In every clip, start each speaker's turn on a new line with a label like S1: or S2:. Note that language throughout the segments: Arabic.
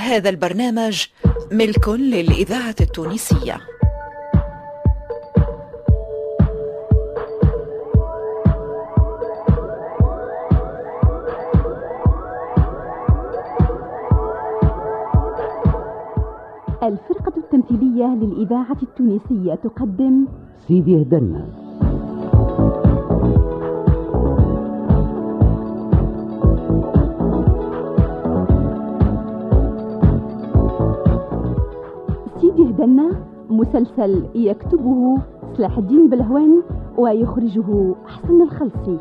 S1: هذا البرنامج ملك للإذاعة التونسية.
S2: الفرقة التمثيلية للإذاعة التونسية تقدم
S3: سيدي هدنا
S2: مسلسل يكتبه صلاح الدين بلهوان ويخرجه حسن الخلصي.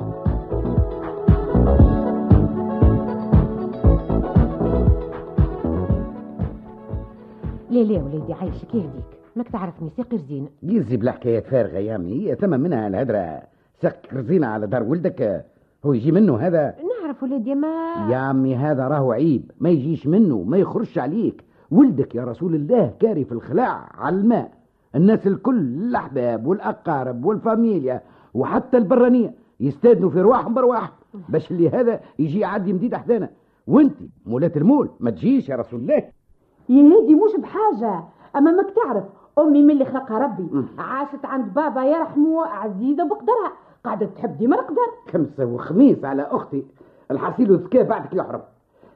S4: لا لا وليدي عايشك يهديك ماك تعرفني ساقي رزينة.
S3: يزي بالحكايات فارغة يا امي هي ثم منها الهدرة. سك رزينة على دار ولدك هو يجي منه هذا؟
S4: نعرف وليدي ما
S3: يا عمي هذا راهو عيب. ما يجيش منه ما يخرجش عليك. ولدك يا رسول الله كاري في الخلاع على الماء. الناس الكل الأحباب والأقارب والفاميليا وحتى البرانية يستاذنوا في رواحهم برواحهم باش اللي هذا يجي يعدي مديد أحدانا وانت مولاة المول ما تجيش يا رسول الله.
S5: يا هادي مش بحاجة. أما ماك تعرف أمي من اللي خلقها ربي. عاشت عند بابا يرحمه عزيزة بقدرها. قاعدة تحب ديما القدر.
S3: خمسة وخميس على أختي. الحصيل وذكاء بعدك يحرم.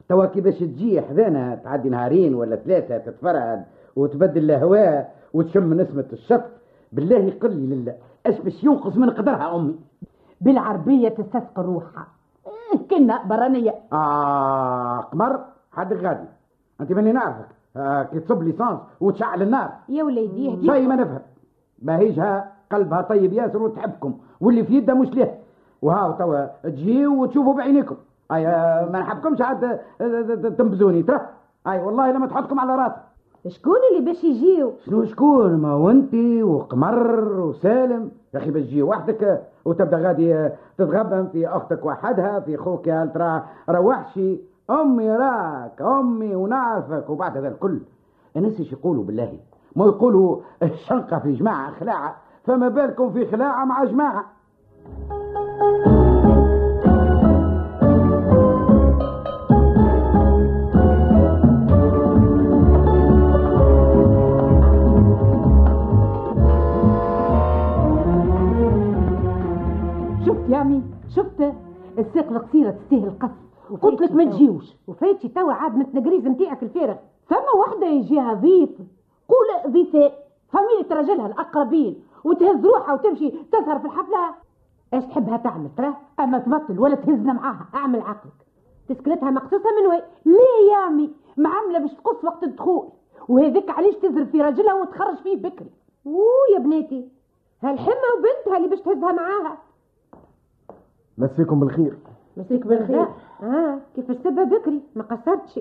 S3: توا كي باش تجي حذانا تعدي نهارين ولا ثلاثة تتفرهد وتبدل الهواء وتشم نسمة الشط؟ بالله قل لي لله اش باش ينقص من قدرها أمي؟
S5: بالعربية تستسقي روحها إيه، كنا برانية.
S3: آه قمر حدك غادي. أنت ماني نعرفك. آه كي تصب ليسانس وتشعل النار.
S5: يا وليدي
S3: شيء ما نفهم. باهيجها قلبها طيب ياسر وتحبكم واللي في يدها مش له. وهاو توا تجيو وتشوفوا بعينيكم. اي آه، ما نحبكمش عاد آه، آه، تنبزوني ترى. اي والله لما تحطكم على راسي.
S5: شكون اللي باش يجيو؟
S3: شنو شكون؟ ما وانتي وقمر وسالم. يا أخي باش تجي وحدك وتبدأ غادي آه، تتغبن في أختك وحدها في خوك يا ترى. روحشي أمي راك أمي ونعرفك وبعد هذا الكل. الناس إيش يقولوا بالله. ما يقولوا الشنقة في جماعة خلاعة. فما بالكم في خلاعة مع جماعة.
S5: عمي. شفت؟ الساق القصيرة تستاهل القص. قلت لك ما تجيوش. وفايتي توا عاد من التقريز نتاعك الفارغ. ثم وحدة يجيها ضيف. قول ضيفاء فاميلة راجلها الأقربين. وتهز روحها وتمشي تسهر في الحفلة. إيش تحبها تعمل ترى؟ أما تبطل ولا تهزنا معاها. أعمل عقلك. تسكلتها مقصوصة من وين؟ ليه يا عمي؟ معاملة باش تقص وقت الدخول. وهذيك علاش تزرب في راجلها وتخرج فيه بكري. أوه يا بناتي. هالحمة وبنتها اللي باش تهزها معاها.
S6: مسيكم بالخير.
S5: مسيك بالخير. آه كيف سبها بكري ما قصرتش.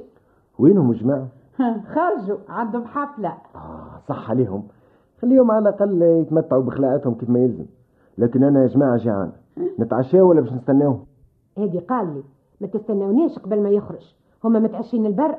S6: وينهم الجماعة؟
S5: خرجوا عندهم حفلة.
S6: آه صح عليهم. خليهم على الأقل يتمتعوا بخلاقاتهم كيف ما يلزم. لكن أنا يا جماعة جيعان نتعشاو ولا باش نستناوه؟
S5: هادي قال لي ما تستناونيش قبل ما يخرج. هما متعشين البر.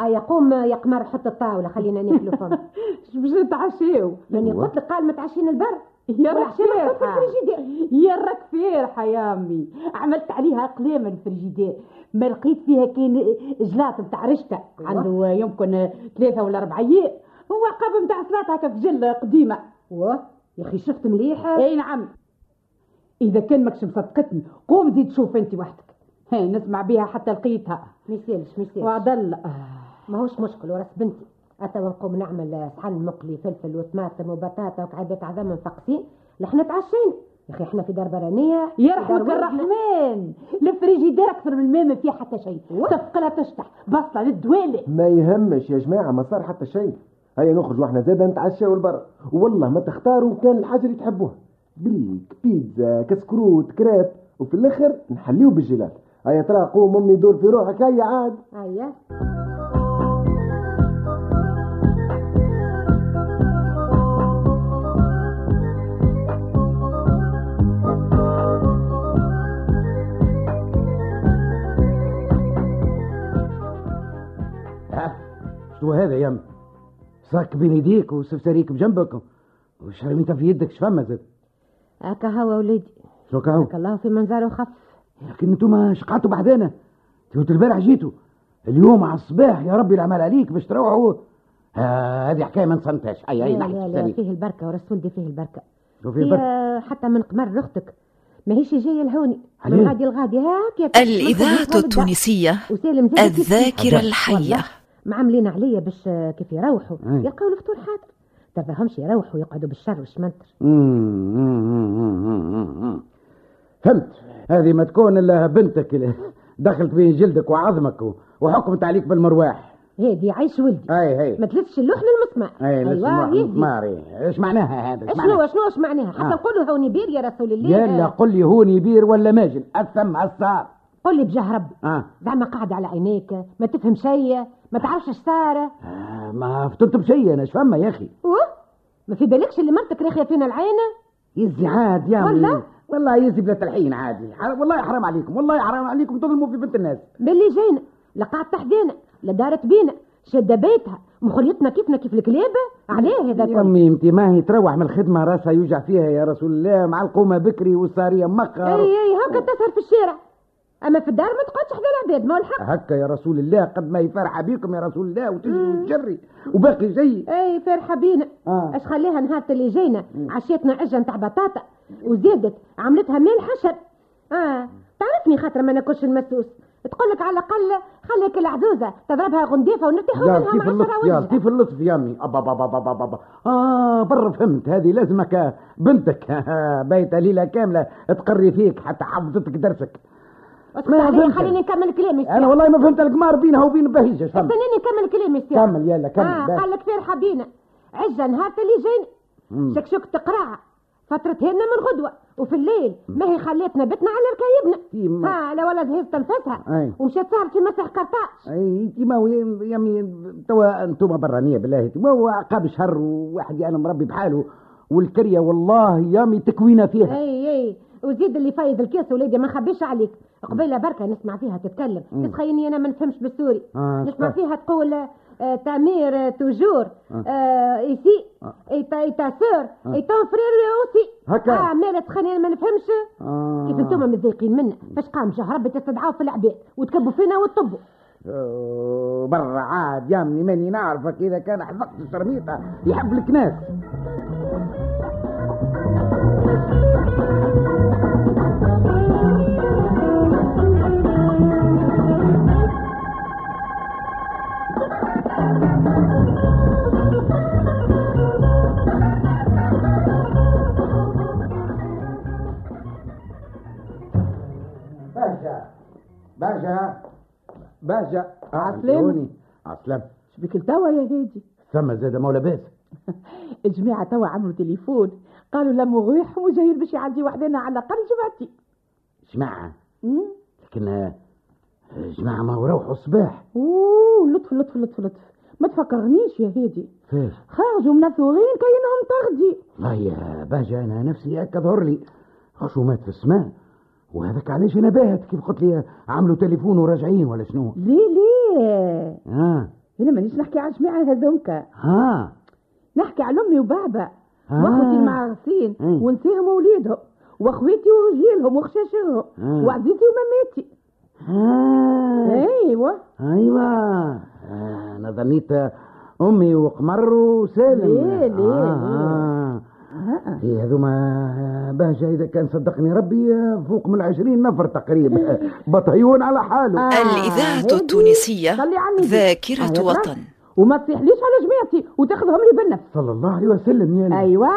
S5: آه يقوم يا قمر حط الطاولة خلينا ناكلوا فم. باش نتعشاو. لاني
S6: أيوة.
S5: قلت لك قال متعشين البر.
S7: يا راك
S5: الفريجيدير.
S7: يا راك فارحة يا أمي عملت عليها قلامة الفريجيدير. ما لقيت فيها كان جلاط بتاع رشتة. عنده يمكن ثلاثة ولا أربع أيام. هو عقاب بتاع صلاة هكا في جل قديمة.
S5: واه يا أخي شفت مليحة
S7: أي نعم. إذا كان ماكش مصدقتني قوم زيد شوف أنت وحدك. هاي نسمع بها حتى لقيتها.
S5: ما يسالش ما يسالش
S7: وعدل آه.
S5: ماهوش مشكل وراس بنتي. أتوا نقوم نعمل صحن مقلي فلفل وطماطم وبطاطا وكعبات عظام مفقسين. لحنا تعشينا يا أخي إحنا في دار برانية
S7: يا رحمة. الرحمن. الفريجيدير أكثر من الماء ما فيه حتى شيء. تفقلها تشطح بصلة للدوالي.
S6: ما يهمش يا جماعة ما صار حتى شيء. هيا نخرج وإحنا زادا نتعشاو البر. والله ما تختاروا كان الحاجة اللي تحبوها. بريك بيتزا كسكروت كريب. وفي الآخر نحليو بالجيلات هيا ترى قوم أمي دور في روحك. هيا عاد.
S3: أيوه شنو هذا يا أم صاك بين يديك وسفساريك بجنبك. وشرب انت في يدك شفما زاد
S5: هكا هو وليدي.
S3: كاو
S5: هكا الله في منظره خف.
S3: لكن انتوما شقعتوا بحذانا أنتوا البارح جيتوا اليوم على الصباح يا ربي العمل عليك باش تروحوا هذه حكاية ما نصنتهاش أي أي
S5: لا
S3: نحكي
S5: لا لا فيه البركة ورسول دي فيه البركة.
S3: شوفي
S5: هي
S3: البركة.
S5: حتى من قمر أختك. ماهيش جاية الهوني من؟ غادي الغادي هاك
S1: الإذاعة. التونسية. الذاكرة. الحية.
S5: معاملين عليا باش آه، كيف يروحوا. يلقاو الفطور حاضر تفهمش يروحوا يقعدوا بالشر والشمنتر.
S3: فهمت. هذه ما تكون إلا بنتك اللي دخلت بين جلدك وعظمك وحكمت عليك بالمرواح.
S5: هادي عيش ولدي.
S3: أي هي
S5: ما تلفش اللوح للمسمع
S3: أي
S5: ايوا
S3: ماري إيش معناها هذا؟
S5: شنو؟ شنو اش معناها؟ حتى
S3: آه.
S5: نقولوا هوني بير يا رسول الله.
S3: يلا
S5: آه.
S3: قل لي هوني بير ولا ماجن. الثم الصار
S5: قل لي بجاه ربي.
S3: آه.
S5: زعما قاعد على عينيك ما تفهم شيء ما تعرفش اش صار.
S3: آه، ما فطرت بشيء أنا إيش فما يا
S5: أخي؟ ما في بالكش اللي مرتك راخيه فينا العين؟
S3: يزي عاد يا
S5: والله؟
S3: والله يزي بلا تلحين عادي والله حرام عليكم والله حرام عليكم تظلموا في بنت الناس.
S5: باللي جينا لا تحدينا لا دارت بينا شد بيتها مخليتنا كيفنا كيف الكلاب عليه هذا
S3: يا أمي أنت ما هي تروح من الخدمة راسها يوجع فيها يا رسول الله مع القومة بكري والسارية مقر.
S5: اي اي هكا تسهر في الشارع. أما في الدار ما تقعدش حدا العباد ما هو الحق.
S3: هكا يا رسول الله قد ما يفرح بيكم يا رسول الله وتجري وتجري وباقي شيء
S5: اي فرحة بينا.
S3: آه.
S5: اش خليها نهار اللي جينا عشيتنا عجة نتاع بطاطا وزادت عملتها ميل حشر. آه تعرفني خاطر ما ناكلش المسوس. تقول لك على الأقل خليك العزوزه تضربها غنديفة ونرتاحوا منها مع
S3: اللطف يا لطيف اللطف يا أمي. أبا أبا أبا أبا. آه برا فهمت هذه لازمك بنتك. بايته ليلة كاملة تقري فيك حتى حفظتك درسك
S5: اسكت
S3: ما
S5: علي
S3: فهمت.
S5: خليني نكمل كلامي
S3: أنا والله ما فهمت القمار بينها وبين بهيجه
S5: استنيني نكمل كلامي
S3: كمل يلا كمل بس.
S5: قال لك فرحة بينا. عجة نهار اللي جينا. شكشوك فترة هنا من غدوة. وفي الليل ما هي خليتنا بتنا على ركايبنا. ها لا ولا جهزت تنفسها. ومشات صارت في مسح قرطاس
S3: أي انت ما هو يا امي توا أنتم برانيه بالله. ما هو عقاب شهر وواحد يعني مربي بحاله. والكريه والله يامي تكوينة فيها.
S5: أي أي. وزيد اللي فايز الكاس وليدي ما نخبيش عليك. قبيلة بركة نسمع فيها تتكلم. تتخيلني أنا ما نفهمش بالسوري.
S3: آه،
S5: نسمع
S3: صح.
S5: فيها تقول آه، تأمير آه، توجور. آه، إيسي. ايتا إيتا سور. ايتون فرير اوسي
S3: هكا.
S5: آه مالت تخليني ما نفهمش.
S3: آه.
S5: كيف أنتم متضايقين منا. فاش قام جه ربي تستدعوا في العباد وتكبوا فينا وتطبوا.
S3: برا عاد يا ماني نعرفك. إذا كان حفظت الشرميطه يحب الكناس
S7: هادي
S3: ثم زاد مولا باس
S7: الجماعة توا عملوا تليفون. قالوا لا مغيح وجايين باش يعدي وحدنا على الأقل جمعتي.
S3: جماعة. لكن آه، جماعة ما روحوا الصباح.
S7: أوه لطف لطف لطف لطف. ما تفكرنيش يا هادي.
S3: فاش
S7: خرجوا من الثورين كاينهم تغدي
S3: والله يا باجا أنا نفسي هكا ظهر لي. خشومات في السماء. وهذاك علاش أنا باهت؟ كيف قلت لي عملوا تليفون وراجعين ولا شنو؟
S7: ليه ليه؟ مانيش نحكي على الجماعة هذوكا
S3: ها.
S7: نحكي على أمي وبابا. وأخوتي المعرسين
S3: مم.
S7: ونسيهم وليدهم وأخواتي ورجيلهم وخشاشهم
S3: آه.
S7: وعزيزي ومماتي
S3: ها.
S7: أيوه.
S3: أيوه. آه، أنا ظنيت أمي وقمر وسالم.
S7: ليه، ليه،
S3: آه آه. إيه هذوما باجا إذا كان صدقني ربي آه، فوق من العشرين نفر تقريبا. بطيون على حاله.
S1: الإذاعة
S7: هادي.
S1: التونسية. ذاكرة
S7: آه،
S1: وطن.
S7: وما تصيحليش على جماعتي وتاخذهم لي بالنفس.
S3: صلى الله عليه وسلم يا
S7: أيوه.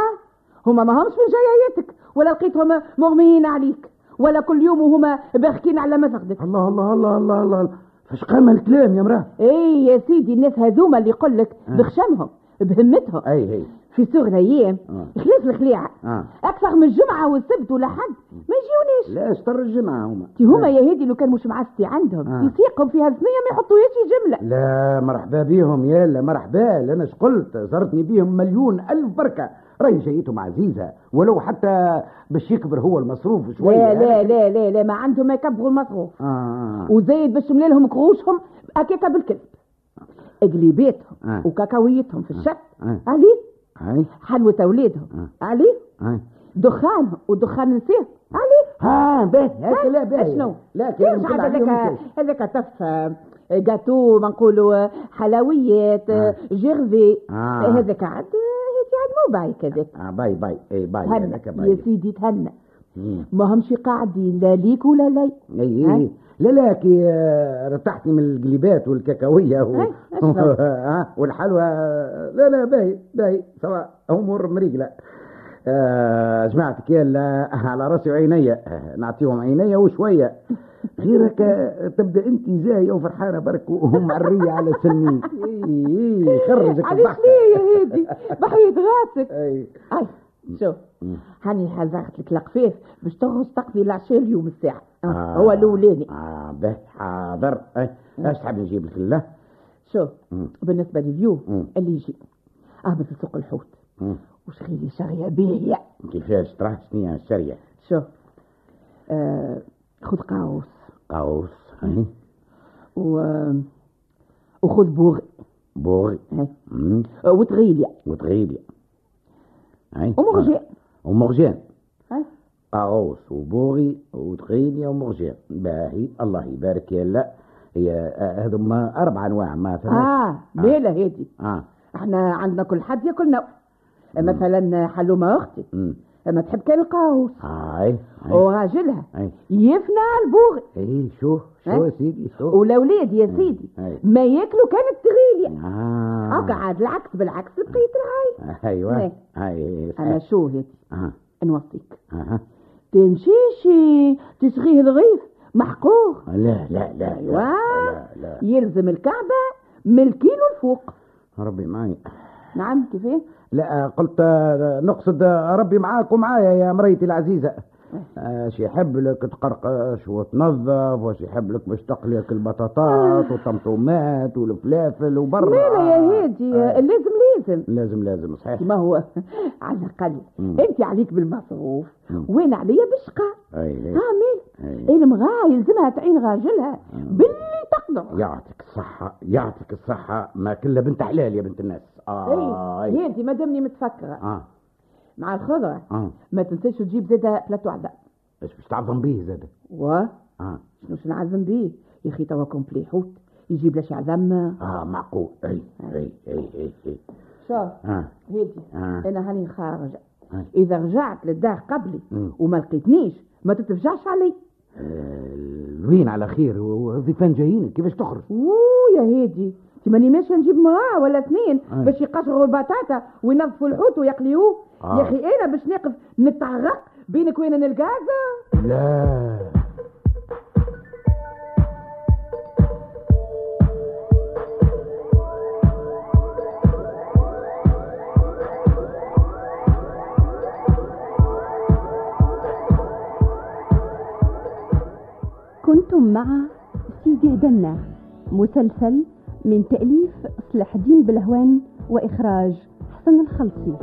S7: هما ما همش من جاياتك ولا لقيتهم مغميين عليك ولا كل يوم وهما باخكين على مزغدك.
S3: الله الله الله الله الله فاش قام الكلام يا مراه
S7: إي يا سيدي الناس هذوما اللي يقول لك
S3: آه.
S7: بخشمهم بهمتهم.
S3: أي هي
S7: في صغر أيام.
S3: آه.
S7: خلاف الخليعة.
S3: آه.
S7: أكثر من الجمعه والسبت ولا حد ما يجيونيش.
S3: لا اشتر الجمعة هما.
S7: تي هما يا هادي لو كان مش معستي عندهم.
S3: آه.
S7: يسيقهم فيها ثنيه ما يحطوهاش جملة.
S3: لا مرحبا بيهم يلا مرحبا. أنا قلت؟ زرتني بيهم مليون ألف بركة. راهي جايتهم عزيزة. ولو حتى باش يكبر هو المصروف شوية.
S7: لا لا لا لا لا ما عندهم ما يكبروا المصروف.
S3: آه. آه.
S7: وزايد باش تملي لهم قروشهم هكاكا بالكذب قليباتهم
S3: آه.
S7: وكاكاويتهم في الشك
S3: آه.
S7: عليه
S3: هاي
S7: حلوة أولادهم
S3: آه.
S7: عليه
S3: هاي
S7: دخانهم ودخان نسيهم عليه
S3: ها باهي هاك لا باهي
S7: شنو؟
S3: لا
S7: هذاك هذاك تف جاتو ما نقولوا حلويات
S3: آه.
S7: جيرفي.
S3: آه.
S7: هذاك عاد هذاك عاد مو بايك هذاك
S3: آه باي باي إي باي هذاك
S7: يا
S3: باي
S7: سيدي تهنى. ما همش قاعدين لا ليك ولا لي؟
S3: إي لا لا كي آه، رتحتني من القليبات والكاكاوية و...
S7: أشرب.
S3: ها والحلوى لا لا باهي باهي سواء امور مريقلة آه جماعة كيال آه، على راسي وعيني آه، نعطيهم عيني وشوية غيرك آه، تبدأ أنت زاهية وفرحانة برك وهم عريه على سنيك اي اي خرجك
S7: علاش. ليه يا هادي بحية راسك أي شوف. هاني حزقت لك القفاف باش تغرس تقضي العشاء اليوم الساعة. آه. هو الأولاني.
S3: آه به حاضر. اي إيش تحب نجيب لك الله
S7: شوف
S3: مم.
S7: بالنسبة لليوم. اللي يجي. اهبط لسوق الحوت.
S3: مم.
S7: وشغي لي شغية باهية
S3: كيفاش تراه شنو هي الشريه
S7: شوف آه خذ قاوس.
S3: قوس اي
S7: و وخذ بوغي.
S3: بوغي.
S7: هاي.
S3: مم.
S7: آه، وتغيليا
S3: اي
S7: ومرجان
S3: ومرجان. قاوس وبوغي وتغيبي ومرجان. باهي الله يبارك يا لا هي آه، هذوما أربع أنواع ما ثلاث.
S7: آه بيلا هادي
S3: آه.
S7: إحنا عندنا كل حد ياكل نوع مثلا حلومة أختي.
S3: امم
S7: ما تحب كان القاوس.
S3: هاي هاي.
S7: وراجلها يفنى البوغي.
S3: إي شو شو؟ يا سيدي شو؟
S7: والاولاد يا سيدي. ما ياكلوا كانت تغيليا
S3: آه.
S7: هكا عاد العكس بالعكس بقيت العايل
S3: أيوه.
S7: هاي. أنا شو هادي
S3: آه
S7: نوصيك.
S3: أها.
S7: تمشيش تشغيه الغيث محقوق.
S3: لا لا لا لا. لا, لا.
S7: يلزم الكعبة من الكيلو الفوق.
S3: ربي معي.
S7: نعم كيفاه
S3: لا قلت آه، نقصد آه، ربي معاك ومعايا يا مريتي العزيزة. شي يحب لك تقرقش وتنظف وش يحب لك باش تقليك البطاطات والطمطومات والفلافل وبرا.
S7: مالا يا هادي
S3: آه.
S7: لازم لازم.
S3: لازم لازم صحيح.
S7: ما هو. على
S3: الأقل.
S7: انت عليك بالمصروف. وأنا عليا بالشقة؟
S3: اي اي
S7: المرأة يلزمها تعين راجلها باللي تقدر
S3: يعطيك الصحة يعطيك الصحة. ما كلها بنت حلال يا بنت الناس. آه
S7: هادي ما دامني متفكرة.
S3: آه.
S7: مع الخضرة.
S3: آه.
S7: ما تنساش تجيب زادة بلاتو عدا
S3: إيش باش تعظم بيه زاد
S7: و؟
S3: آه.
S7: شنو شو نعزم بيه؟ يا أخي توا complet حوت. يجيب له شعزم
S3: آه معقول. أي أي. أي أي, أي.
S7: شوف.
S3: آه.
S7: هادي
S3: آه.
S7: أنا هاني خارجه
S3: آه.
S7: إذا رجعت للدار قبلي
S3: مم.
S7: وما لقيتنيش ما تتفجعش علي.
S3: آه، الوين على خير وضيفان جايين. كيفاش تخرج؟
S7: أوه يا هادي انت ماني ماشيه نجيب مراه ولا اثنين
S3: آه.
S7: باش يقشروا البطاطا وينظفوا الحوت ويقليوه.
S3: آه.
S7: يا أخي أنا باش نقف نتعرق بينك وبين الغازه
S3: لا.
S2: كنتم مع سيدي هدنا مسلسل من تأليف صلاح الدين بلهوان وإخراج حسن الخلصي.